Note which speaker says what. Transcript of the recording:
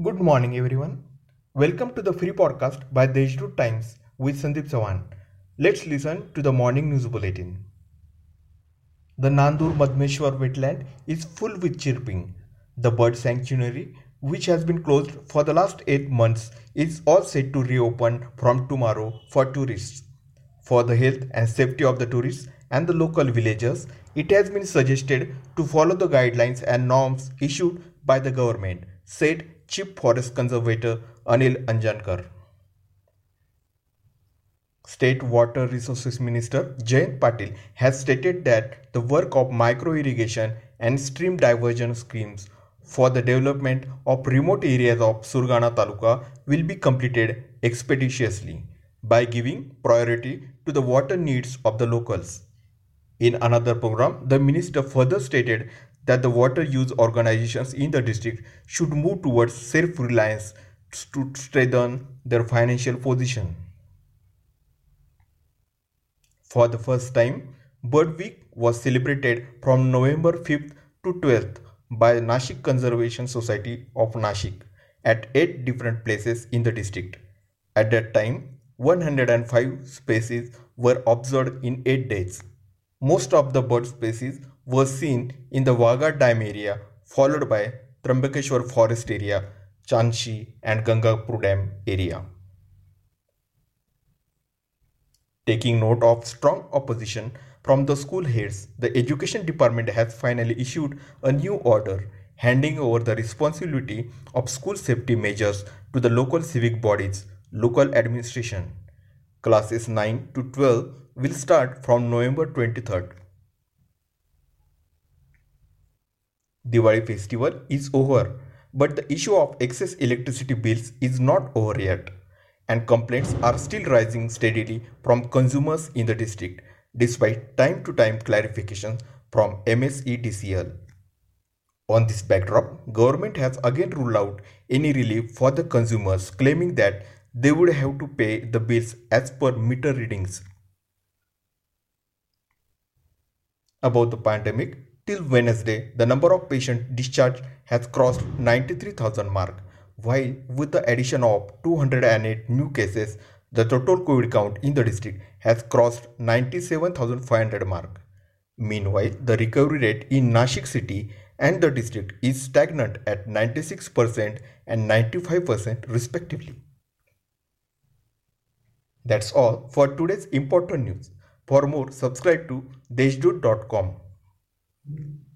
Speaker 1: Good morning, everyone. Welcome to the free podcast by Deshdoot Times with Sandeep Sawan. Let's listen to the morning news bulletin. The Nandur Madmeshwar wetland is full with chirping. The bird sanctuary, which has been closed for the last eight months, is all set to reopen from tomorrow for tourists. For the health and safety of the tourists and the local villagers, it has been suggested to follow the guidelines and norms issued by the government, said Chief Forest Conservator Anil Anjankar. State Water Resources Minister Jayant Patil has stated that the work of micro irrigation and stream diversion schemes for the development of remote areas of Surgana Taluka will be completed expeditiously by giving priority to the water needs of the locals. In another program, the minister further stated that the water use organizations in the district should move towards self-reliance to strengthen their financial position. For the first time, Bird Week was celebrated from November 5th to 12th by Nashik Conservation Society of Nashik at 8 different places in the district. At that time, 105 species were observed in 8 days. Most of the bird species were seen in the Waghad Dam area, followed by Trambakeshwar Forest area, Chanshi and Gangapur Dam area. Taking note of strong opposition from the school heads, the education department has finally issued a new order handing over the responsibility of school safety measures to the local civic bodies, local administration. Classes 9 to 12 will start from November 23rd. Diwali festival is over, but the issue of excess electricity bills is not over yet, and complaints are still rising steadily from consumers in the district, despite time to time clarifications from MSEDCL. On this backdrop, government has again ruled out any relief for the consumers claiming that they would have to pay the bills as per meter readings. About the pandemic, Till Wednesday, the number of patients discharged has crossed 93,000 mark, while with the addition of 208 new cases, the total COVID count in the district has crossed 97,500 mark. Meanwhile, the recovery rate in Nashik city and the district is stagnant at 96% and 95% respectively. That's all for today's important news. For more, subscribe to deshdoot.com. You.